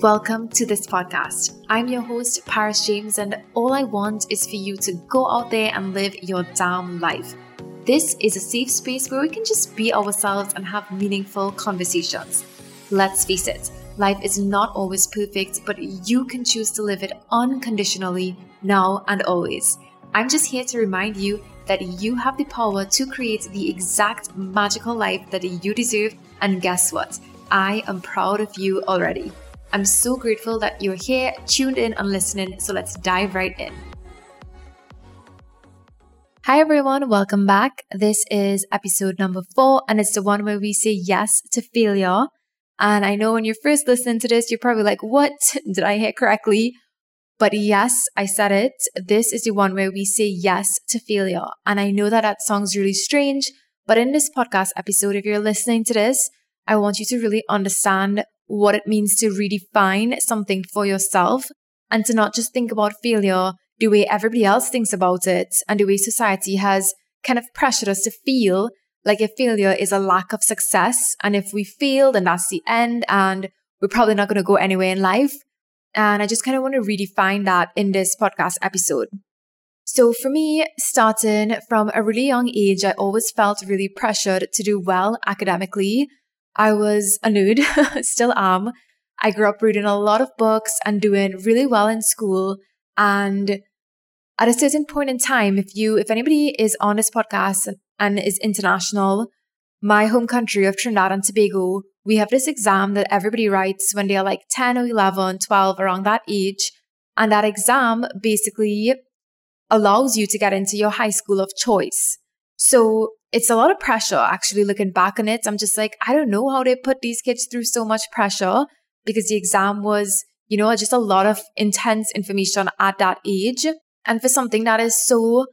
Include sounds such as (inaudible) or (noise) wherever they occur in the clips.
Welcome to this podcast. I'm your host, Paris James, and all I want is for you to go out there and live your damn life. This is a safe space where we can just be ourselves and have meaningful conversations. Let's face it, life is not always perfect, but you can choose to live it unconditionally now and always. I'm just here to remind you that you have the power to create the exact magical life that you deserve, and guess what? I am proud of you already. I'm so grateful that you're here, tuned in, and listening. So let's dive right in. Hi, everyone. Welcome back. This is episode number four, and it's the one where we say yes to failure. And I know when you're first listening to this, you're probably like, what? (laughs) Did I hear correctly? But yes, I said it. This is the one where we say yes to failure. And I know that that sounds really strange, but in this podcast episode, if you're listening to this, I want you to really understand what it means to redefine something for yourself and to not just think about failure the way everybody else thinks about it and the way society has kind of pressured us to feel like a failure is a lack of success. And if we fail, then that's the end and we're probably not going to go anywhere in life. And I just kind of want to redefine that in this podcast episode. So for me, starting from a really young age, I always felt really pressured to do well academically. I was a nerd, (laughs) still am. I grew up reading a lot of books and doing really well in school. And at a certain point in time, if you, if anybody is on this podcast and is international, my home country of Trinidad and Tobago, we have this exam that everybody writes when they are like 10 or 11, 12, around that age. And that exam basically allows you to get into your high school of choice. So it's a lot of pressure actually looking back on it. I'm just like, I don't know how they put these kids through so much pressure because the exam was, you know, just a lot of intense information at that age. And for something that is so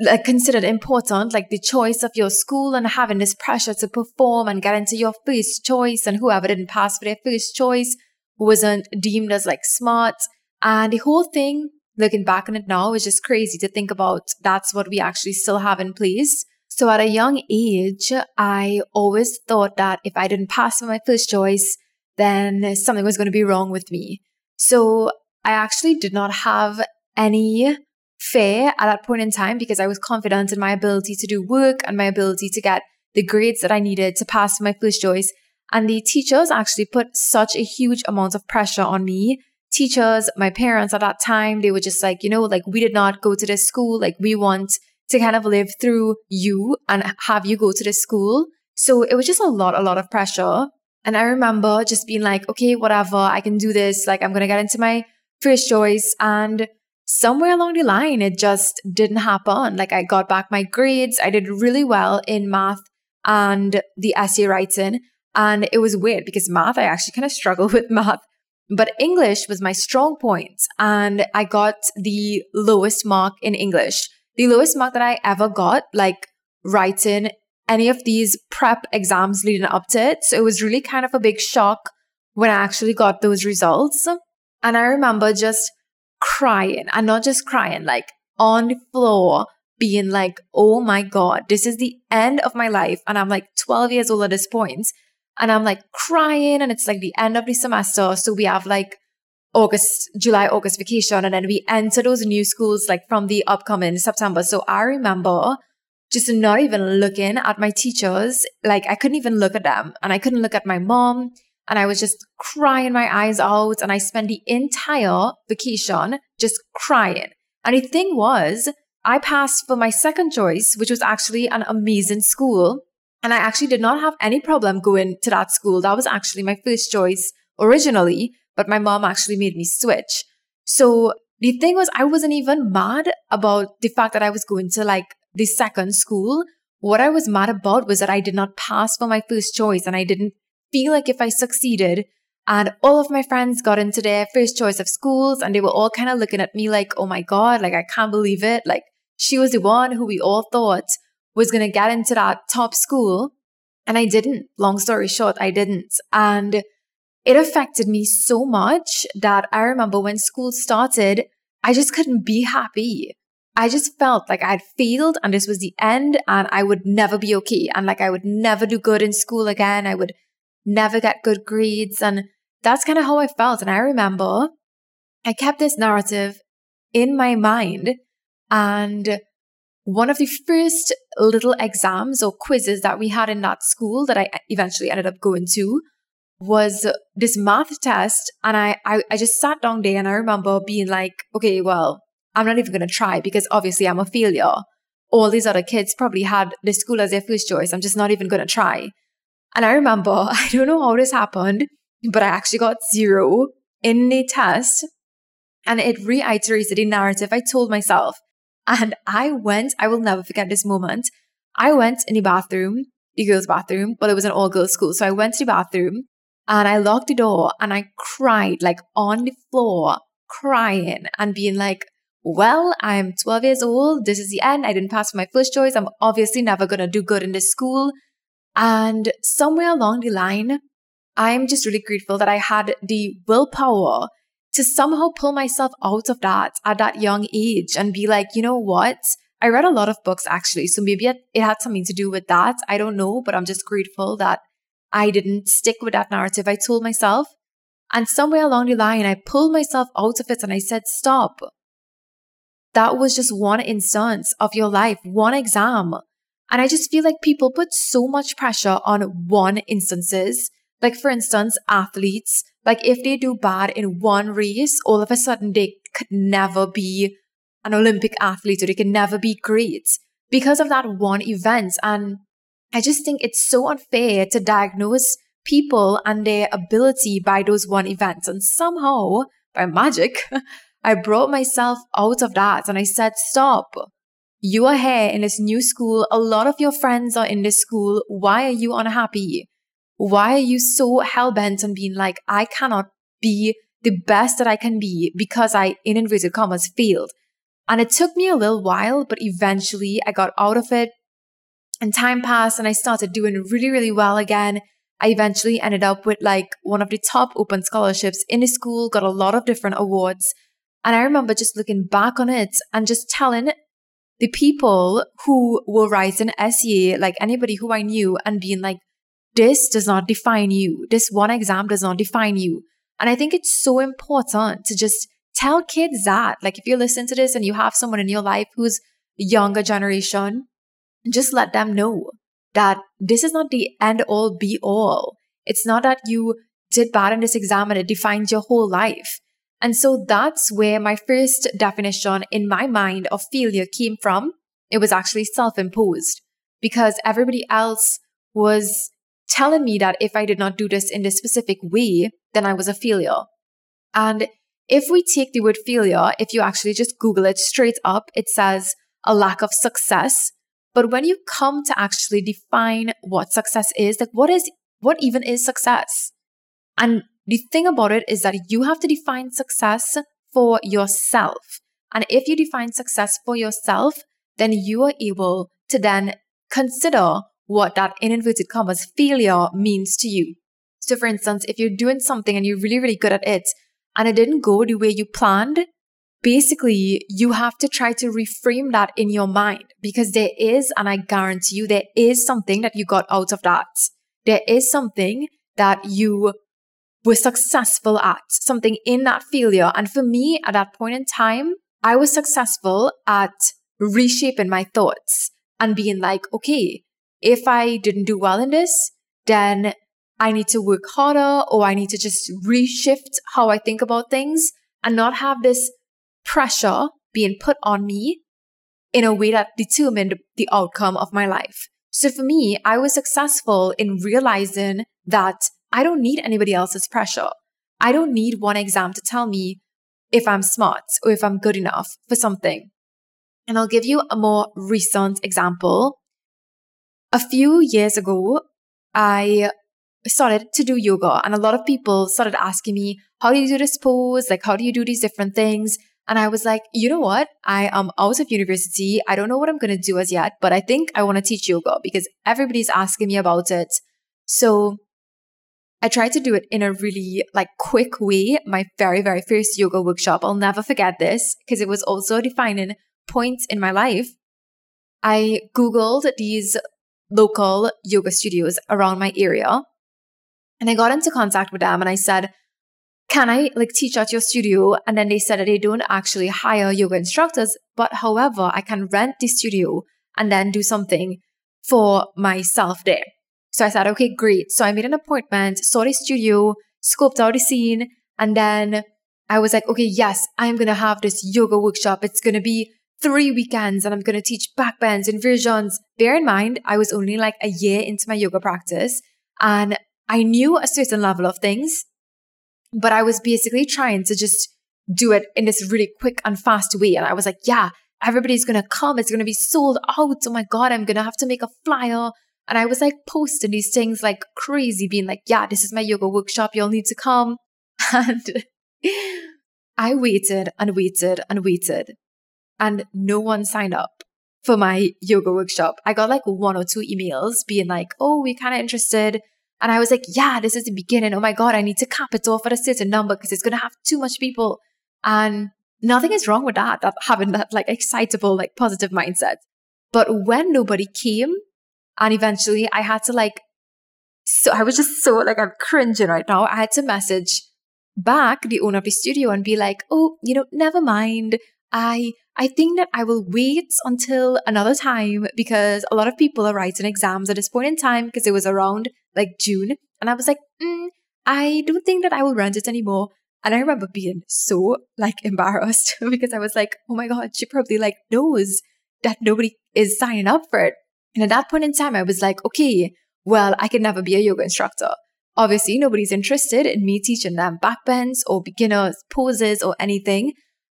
like considered important, like the choice of your school and having this pressure to perform and get into your first choice and whoever didn't pass for their first choice wasn't deemed as like smart. And the whole thing, looking back on it now, is just crazy to think about that's what we actually still have in place. So at a young age, I always thought that if I didn't pass my first choice, then something was going to be wrong with me. So I actually did not have any fear at that point in time because I was confident in my ability to do work and my ability to get the grades that I needed to pass my first choice. And the teachers actually put such a huge amount of pressure on me. Teachers, my parents at that time, they were just like, you know, like we did not go to this school. Like we want to kind of live through you and have you go to this school. So it was just a lot, a lot of pressure. And I remember just being like, okay, whatever, I can do this. Like I'm going to get into my first choice. And somewhere along the line, it just didn't happen. Like I got back my grades. I did really well in math and the essay writing. And it was weird because math, I actually kind of struggled (laughs) with math. But English was my strong point, and I got the lowest mark in English the lowest mark that I ever got, like writing any of these prep exams leading up to it. So it was really kind of a big shock when I actually got those results. And I remember just crying and not just crying, like on the floor, being like, oh my God, this is the end of my life. And I'm like 12 years old at this point, And I'm like crying, and it's like the end of the semester. So we have like August, July, August vacation. And then we enter those new schools like from the upcoming September. So I remember just not even looking at my teachers. Like I couldn't even look at them and I couldn't look at my mom. And I was just crying my eyes out. And I spent the entire vacation just crying. And the thing was, I passed for my second choice, which was actually an amazing school. And I actually did not have any problem going to that school. That was actually my first choice originally but my mom actually made me switch. So the thing was, I wasn't even mad about the fact that I was going to like the second school. What I was mad about was that I did not pass for my first choice and I didn't feel like if I succeeded and all of my friends got into their first choice of schools and they were all kind of looking at me like, oh my God, like I can't believe it. Like she was the one who we all thought was going to get into that top school. And I didn't. Long story short, I didn't. And it affected me so much that I remember when school started, I just couldn't be happy. I just felt like I'd failed and this was the end and I would never be okay. And like I would never do good in school again. I would never get good grades. And that's kind of how I felt. And I remember I kept this narrative in my mind. And one of the first little exams or quizzes that we had in that school that I eventually ended up going to was this math test. And I, I, I just sat down there and I remember being like, okay, well, I'm not even going to try because obviously I'm a failure. All these other kids probably had the school as their first choice. I'm just not even going to try. And I remember, (laughs) I don't know how this happened, but I actually got zero in the test. And it reiterated the narrative I told myself. And I went, I will never forget this moment. I went in the bathroom, the girls' bathroom, but it was an all girls school. So I went to the bathroom and I locked the door and I cried like on the floor, crying and being like, well, I'm 12 years old. This is the end. I didn't pass my first choice. I'm obviously never going to do good in this school. And somewhere along the line, I'm just really grateful that I had the willpower to somehow pull myself out of that at that young age and be like, you know what? I read a lot of books actually. So maybe it, it had something to do with that. I don't know, but I'm just grateful that I didn't stick with that narrative I told myself. And somewhere along the line, I pulled myself out of it and I said, stop. That was just one instance of your life, one exam. And I just feel like people put so much pressure on one instances. Like, for instance, athletes, like if they do bad in one race, all of a sudden they could never be an Olympic athlete or they could never be great because of that one event. And I just think it's so unfair to diagnose people and their ability by those one events. And somehow, by magic, (laughs) I brought myself out of that and I said, stop. You are here in this new school. A lot of your friends are in this school. Why are you unhappy? Why are you so hell bent on being like, I cannot be the best that I can be because I, in inverted commas, failed? And it took me a little while, but eventually I got out of it. And time passed and I started doing really, really well again. I eventually ended up with like one of the top open scholarships in the school, got a lot of different awards. And I remember just looking back on it and just telling the people who were writing SEA, like anybody who I knew, and being like, this does not define you. This one exam does not define you. And I think it's so important to just tell kids that. Like, if you listen to this and you have someone in your life who's younger generation, just let them know that this is not the end all be all. It's not that you did bad in this exam and it defines your whole life. And so that's where my first definition in my mind of failure came from. It was actually self imposed because everybody else was telling me that if I did not do this in this specific way, then I was a failure. And if we take the word failure, if you actually just Google it straight up, it says a lack of success but when you come to actually define what success is, like what is, what even is success? And the thing about it is that you have to define success for yourself. And if you define success for yourself, then you are able to then consider what that in inverted commas failure means to you. So for instance, if you're doing something and you're really, really good at it and it didn't go the way you planned, basically you have to try to reframe that in your mind because there is, and I guarantee you, there is something that you got out of that. There is something that you were successful at, something in that failure. And for me, at that point in time, I was successful at reshaping my thoughts and being like, okay, if I didn't do well in this, then I need to work harder or I need to just reshift how I think about things and not have this pressure being put on me in a way that determined the outcome of my life. So for me, I was successful in realizing that I don't need anybody else's pressure. I don't need one exam to tell me if I'm smart or if I'm good enough for something. And I'll give you a more recent example. A few years ago, I started to do yoga and a lot of people started asking me, how do you do this pose? Like, how do you do these different things? And I was like, you know what? I am out of university. I don't know what I'm going to do as yet, but I think I want to teach yoga because everybody's asking me about it. So I tried to do it in a really like quick way. My very, very first yoga workshop. I'll never forget this because it was also a defining point in my life. I Googled these local yoga studios around my area and I got into contact with them and I said, can I like teach at your studio? And then they said that they don't actually hire yoga instructors, but however, I can rent the studio and then do something for myself there. So I said, okay, great. So I made an appointment, saw the studio, scoped out the scene, and then I was like, okay, yes, I'm going to have this yoga workshop. It's going to be three weekends and I'm going to teach backbends, inversions. Bear in mind, I was only like a year into my yoga practice and I knew a certain level of things, but I was basically trying to just do it in this really quick and fast way. And I was like, yeah, everybody's going to come. It's going to be sold out. Oh my God, I'm going to have to make a flyer. And I was like posting these things like crazy, being like, yeah, this is my yoga workshop. You'll need to come. (laughs) And I waited and waited and waited, and no one signed up for my yoga workshop. I got like one or two emails being like, oh, we're kind of interested. And I was like, yeah, this is the beginning. Oh my God, I need to cap it off at a certain number because it's going to have too much people. And nothing is wrong with that, that having that like excitable, like positive mindset. But when nobody came, and eventually I had to like, so I was just so like, I'm cringing right now. I had to message back the owner of the studio and be like, oh, you know, never mind. I I think that I will wait until another time because a lot of people are writing exams at this point in time because it was around like June. And I was like, mm, I don't think that I will rent it anymore. And I remember being so like embarrassed (laughs) because I was like, oh my God, she probably like knows that nobody is signing up for it. And at that point in time, I was like, okay, well, I can never be a yoga instructor. Obviously, nobody's interested in me teaching them backbends or beginner poses or anything.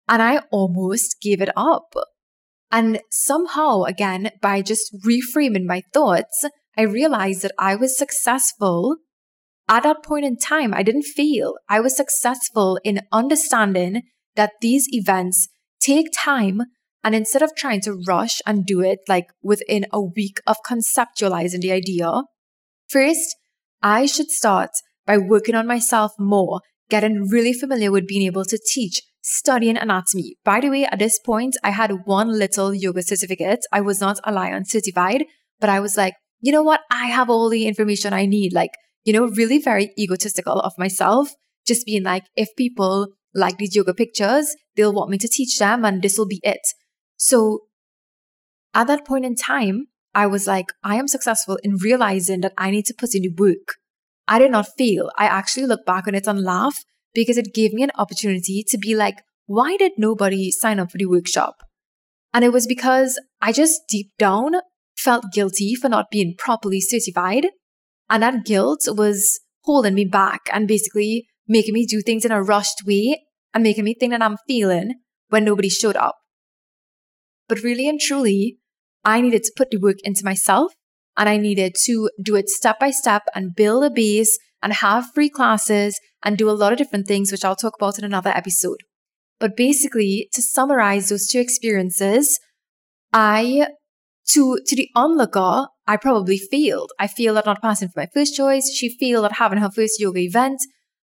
And I almost gave it up. And somehow, again, by just reframing my thoughts, I realized that I was successful at that point in time. I didn't fail. I was successful in understanding that these events take time and instead of trying to rush and do it like within a week of conceptualizing the idea, first, I should start by working on myself more, getting really familiar with being able to teach, studying anatomy. By the way, at this point, I had one little yoga certificate. I was not Alliance certified, but I was like, you know what? I have all the information I need. Like, you know, really very egotistical of myself, just being like, if people like these yoga pictures, they'll want me to teach them and this will be it. So at that point in time, I was like, I am successful in realizing that I need to put in the work. I did not fail. I actually look back on it and laugh because it gave me an opportunity to be like, why did nobody sign up for the workshop? And it was because I just deep down felt guilty for not being properly certified. And that guilt was holding me back and basically making me do things in a rushed way and making me think that I'm feeling when nobody showed up. But really and truly, I needed to put the work into myself and I needed to do it step by step and build a base and have free classes and do a lot of different things, which I'll talk about in another episode. But basically, to summarize those two experiences, I, to, to the onlooker, I probably failed. I failed at not passing for my first choice. She failed at having her first yoga event.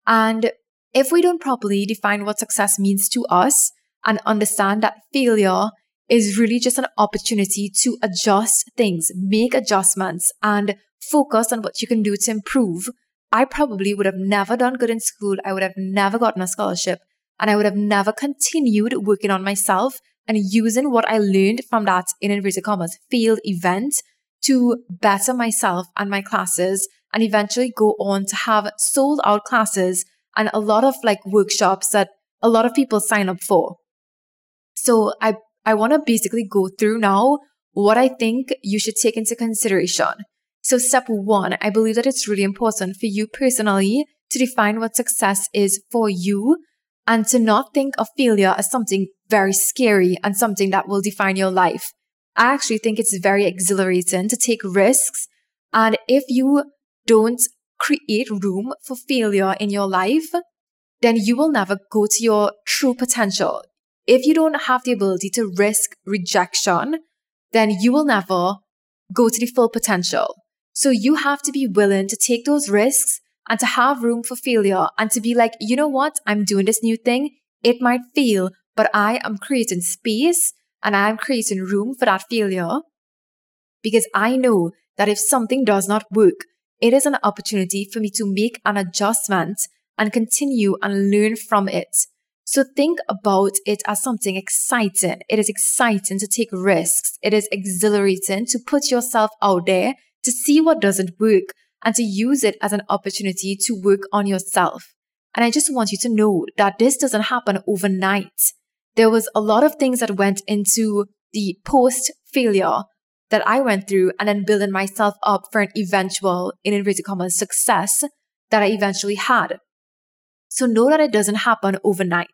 And if we don't properly define what success means to us and understand that failure is really just an opportunity to adjust things, make adjustments, and focus on what you can do to improve. I probably would have never done good in school. I would have never gotten a scholarship. And I would have never continued working on myself and using what I learned from that, in inverted commas, field event to better myself and my classes and eventually go on to have sold out classes and a lot of like workshops that a lot of people sign up for. So I I want to basically go through now what I think you should take into consideration. So, step one, I believe that it's really important for you personally to define what success is for you and to not think of failure as something very scary and something that will define your life. I actually think it's very exhilarating to take risks. And if you don't create room for failure in your life, then you will never go to your true potential if you don't have the ability to risk rejection, then you will never go to the full potential. So you have to be willing to take those risks and to have room for failure and to be like, you know what? I'm doing this new thing. It might fail, but I am creating space and I'm creating room for that failure because I know that if something does not work, it is an opportunity for me to make an adjustment and continue and learn from it. So think about it as something exciting. It is exciting to take risks. It is exhilarating to put yourself out there to see what doesn't work and to use it as an opportunity to work on yourself. And I just want you to know that this doesn't happen overnight. There was a lot of things that went into the post failure that I went through and then building myself up for an eventual, in inverted commas, success that I eventually had. So know that it doesn't happen overnight.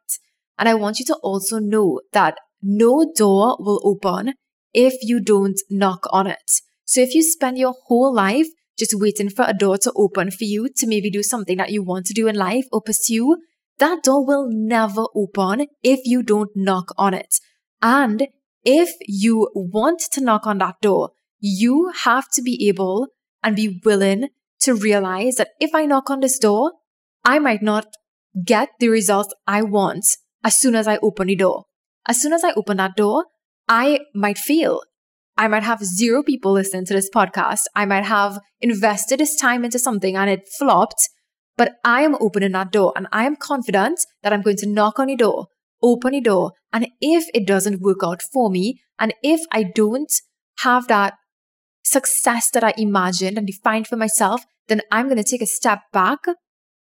And I want you to also know that no door will open if you don't knock on it. So if you spend your whole life just waiting for a door to open for you to maybe do something that you want to do in life or pursue, that door will never open if you don't knock on it. And if you want to knock on that door, you have to be able and be willing to realize that if I knock on this door, I might not get the results I want as soon as I open the door. As soon as I open that door, I might fail. I might have zero people listening to this podcast. I might have invested this time into something and it flopped, but I am opening that door and I am confident that I'm going to knock on your door, open your door. And if it doesn't work out for me, and if I don't have that success that I imagined and defined for myself, then I'm going to take a step back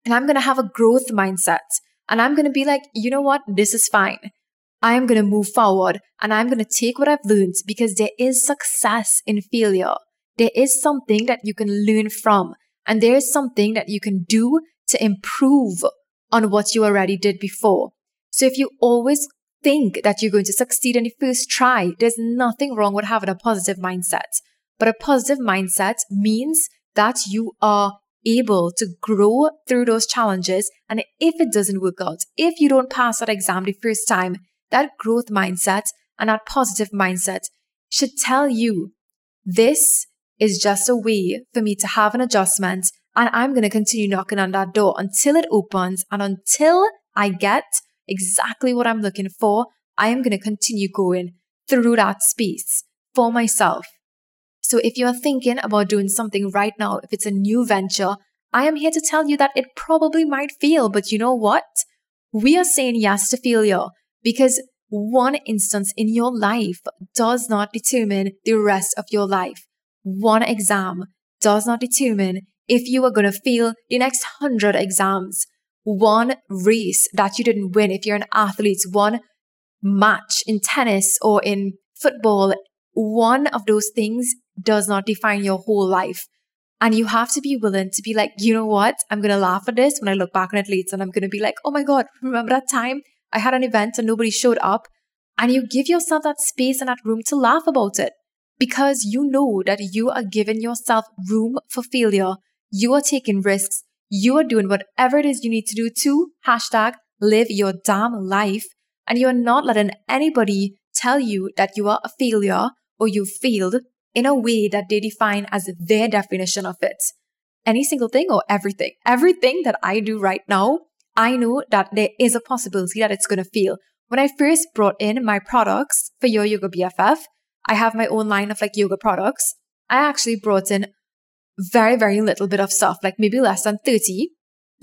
and I'm going to have a growth mindset. And I'm going to be like, you know what? This is fine. I am going to move forward and I'm going to take what I've learned because there is success in failure. There is something that you can learn from and there is something that you can do to improve on what you already did before. So if you always think that you're going to succeed in the first try, there's nothing wrong with having a positive mindset. But a positive mindset means that you are able to grow through those challenges. And if it doesn't work out, if you don't pass that exam the first time, that growth mindset and that positive mindset should tell you this is just a way for me to have an adjustment and I'm going to continue knocking on that door until it opens and until I get exactly what I'm looking for. I am going to continue going through that space for myself. So if you're thinking about doing something right now, if it's a new venture, I am here to tell you that it probably might fail, but you know what? We are saying yes to failure because one instance in your life does not determine the rest of your life. One exam does not determine if you are going to fail the next hundred exams. One race that you didn't win, if you're an athlete, one match in tennis or in football, one of those things does not define your whole life. And you have to be willing to be like, you know what? I'm going to laugh at this when I look back on it later and I'm going to be like, oh my God, remember that time I had an event and nobody showed up, and you give yourself that space and that room to laugh about it because you know that you are giving yourself room for failure. You are taking risks. You are doing whatever it is you need to do to hashtag live your damn life. And you are not letting anybody tell you that you are a failure or you failed in a way that they define as their definition of it. Any single thing or everything. Everything that I do right now I know that there is a possibility that it's going to fail. When I first brought in my products for Your Yoga BFF, I have my own line of like yoga products. I actually brought in very, very little bit of stuff, like maybe less than 30,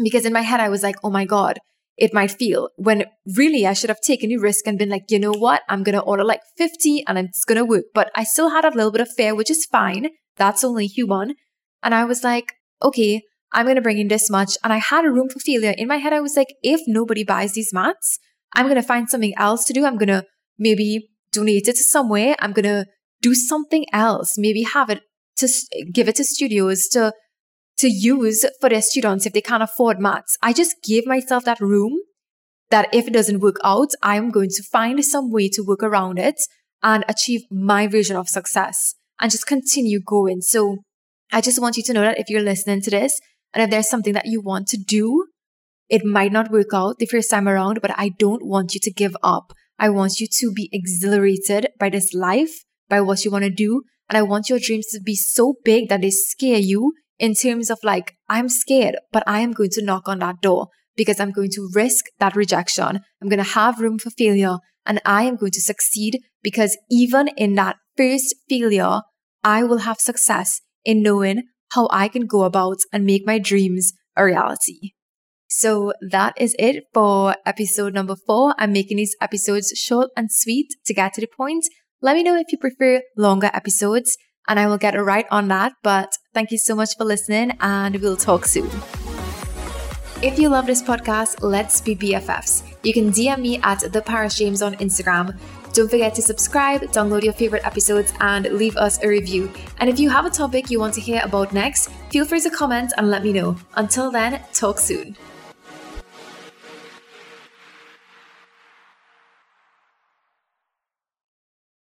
because in my head I was like, oh my God, it might feel when really I should have taken the risk and been like, you know what, I'm going to order like 50 and it's going to work. But I still had a little bit of fear, which is fine. That's only human. And I was like, okay, I'm going to bring in this much. And I had a room for failure. In my head, I was like, if nobody buys these mats, I'm going to find something else to do. I'm going to maybe donate it to somewhere. I'm going to do something else. Maybe have it to give it to studios to, to use for their students if they can't afford mats. I just gave myself that room that if it doesn't work out, I'm going to find some way to work around it and achieve my vision of success and just continue going. So I just want you to know that if you're listening to this, and if there's something that you want to do, it might not work out the first time around, but I don't want you to give up. I want you to be exhilarated by this life, by what you want to do. And I want your dreams to be so big that they scare you in terms of like, I'm scared, but I am going to knock on that door because I'm going to risk that rejection. I'm going to have room for failure and I am going to succeed because even in that first failure, I will have success in knowing how I can go about and make my dreams a reality. So that is it for episode number four. I'm making these episodes short and sweet to get to the point. Let me know if you prefer longer episodes and I will get right on that. But thank you so much for listening and we'll talk soon. If you love this podcast, let's be BFFs. You can DM me at the Paris James on Instagram. Don't forget to subscribe, download your favorite episodes, and leave us a review. And if you have a topic you want to hear about next, feel free to comment and let me know. Until then, talk soon.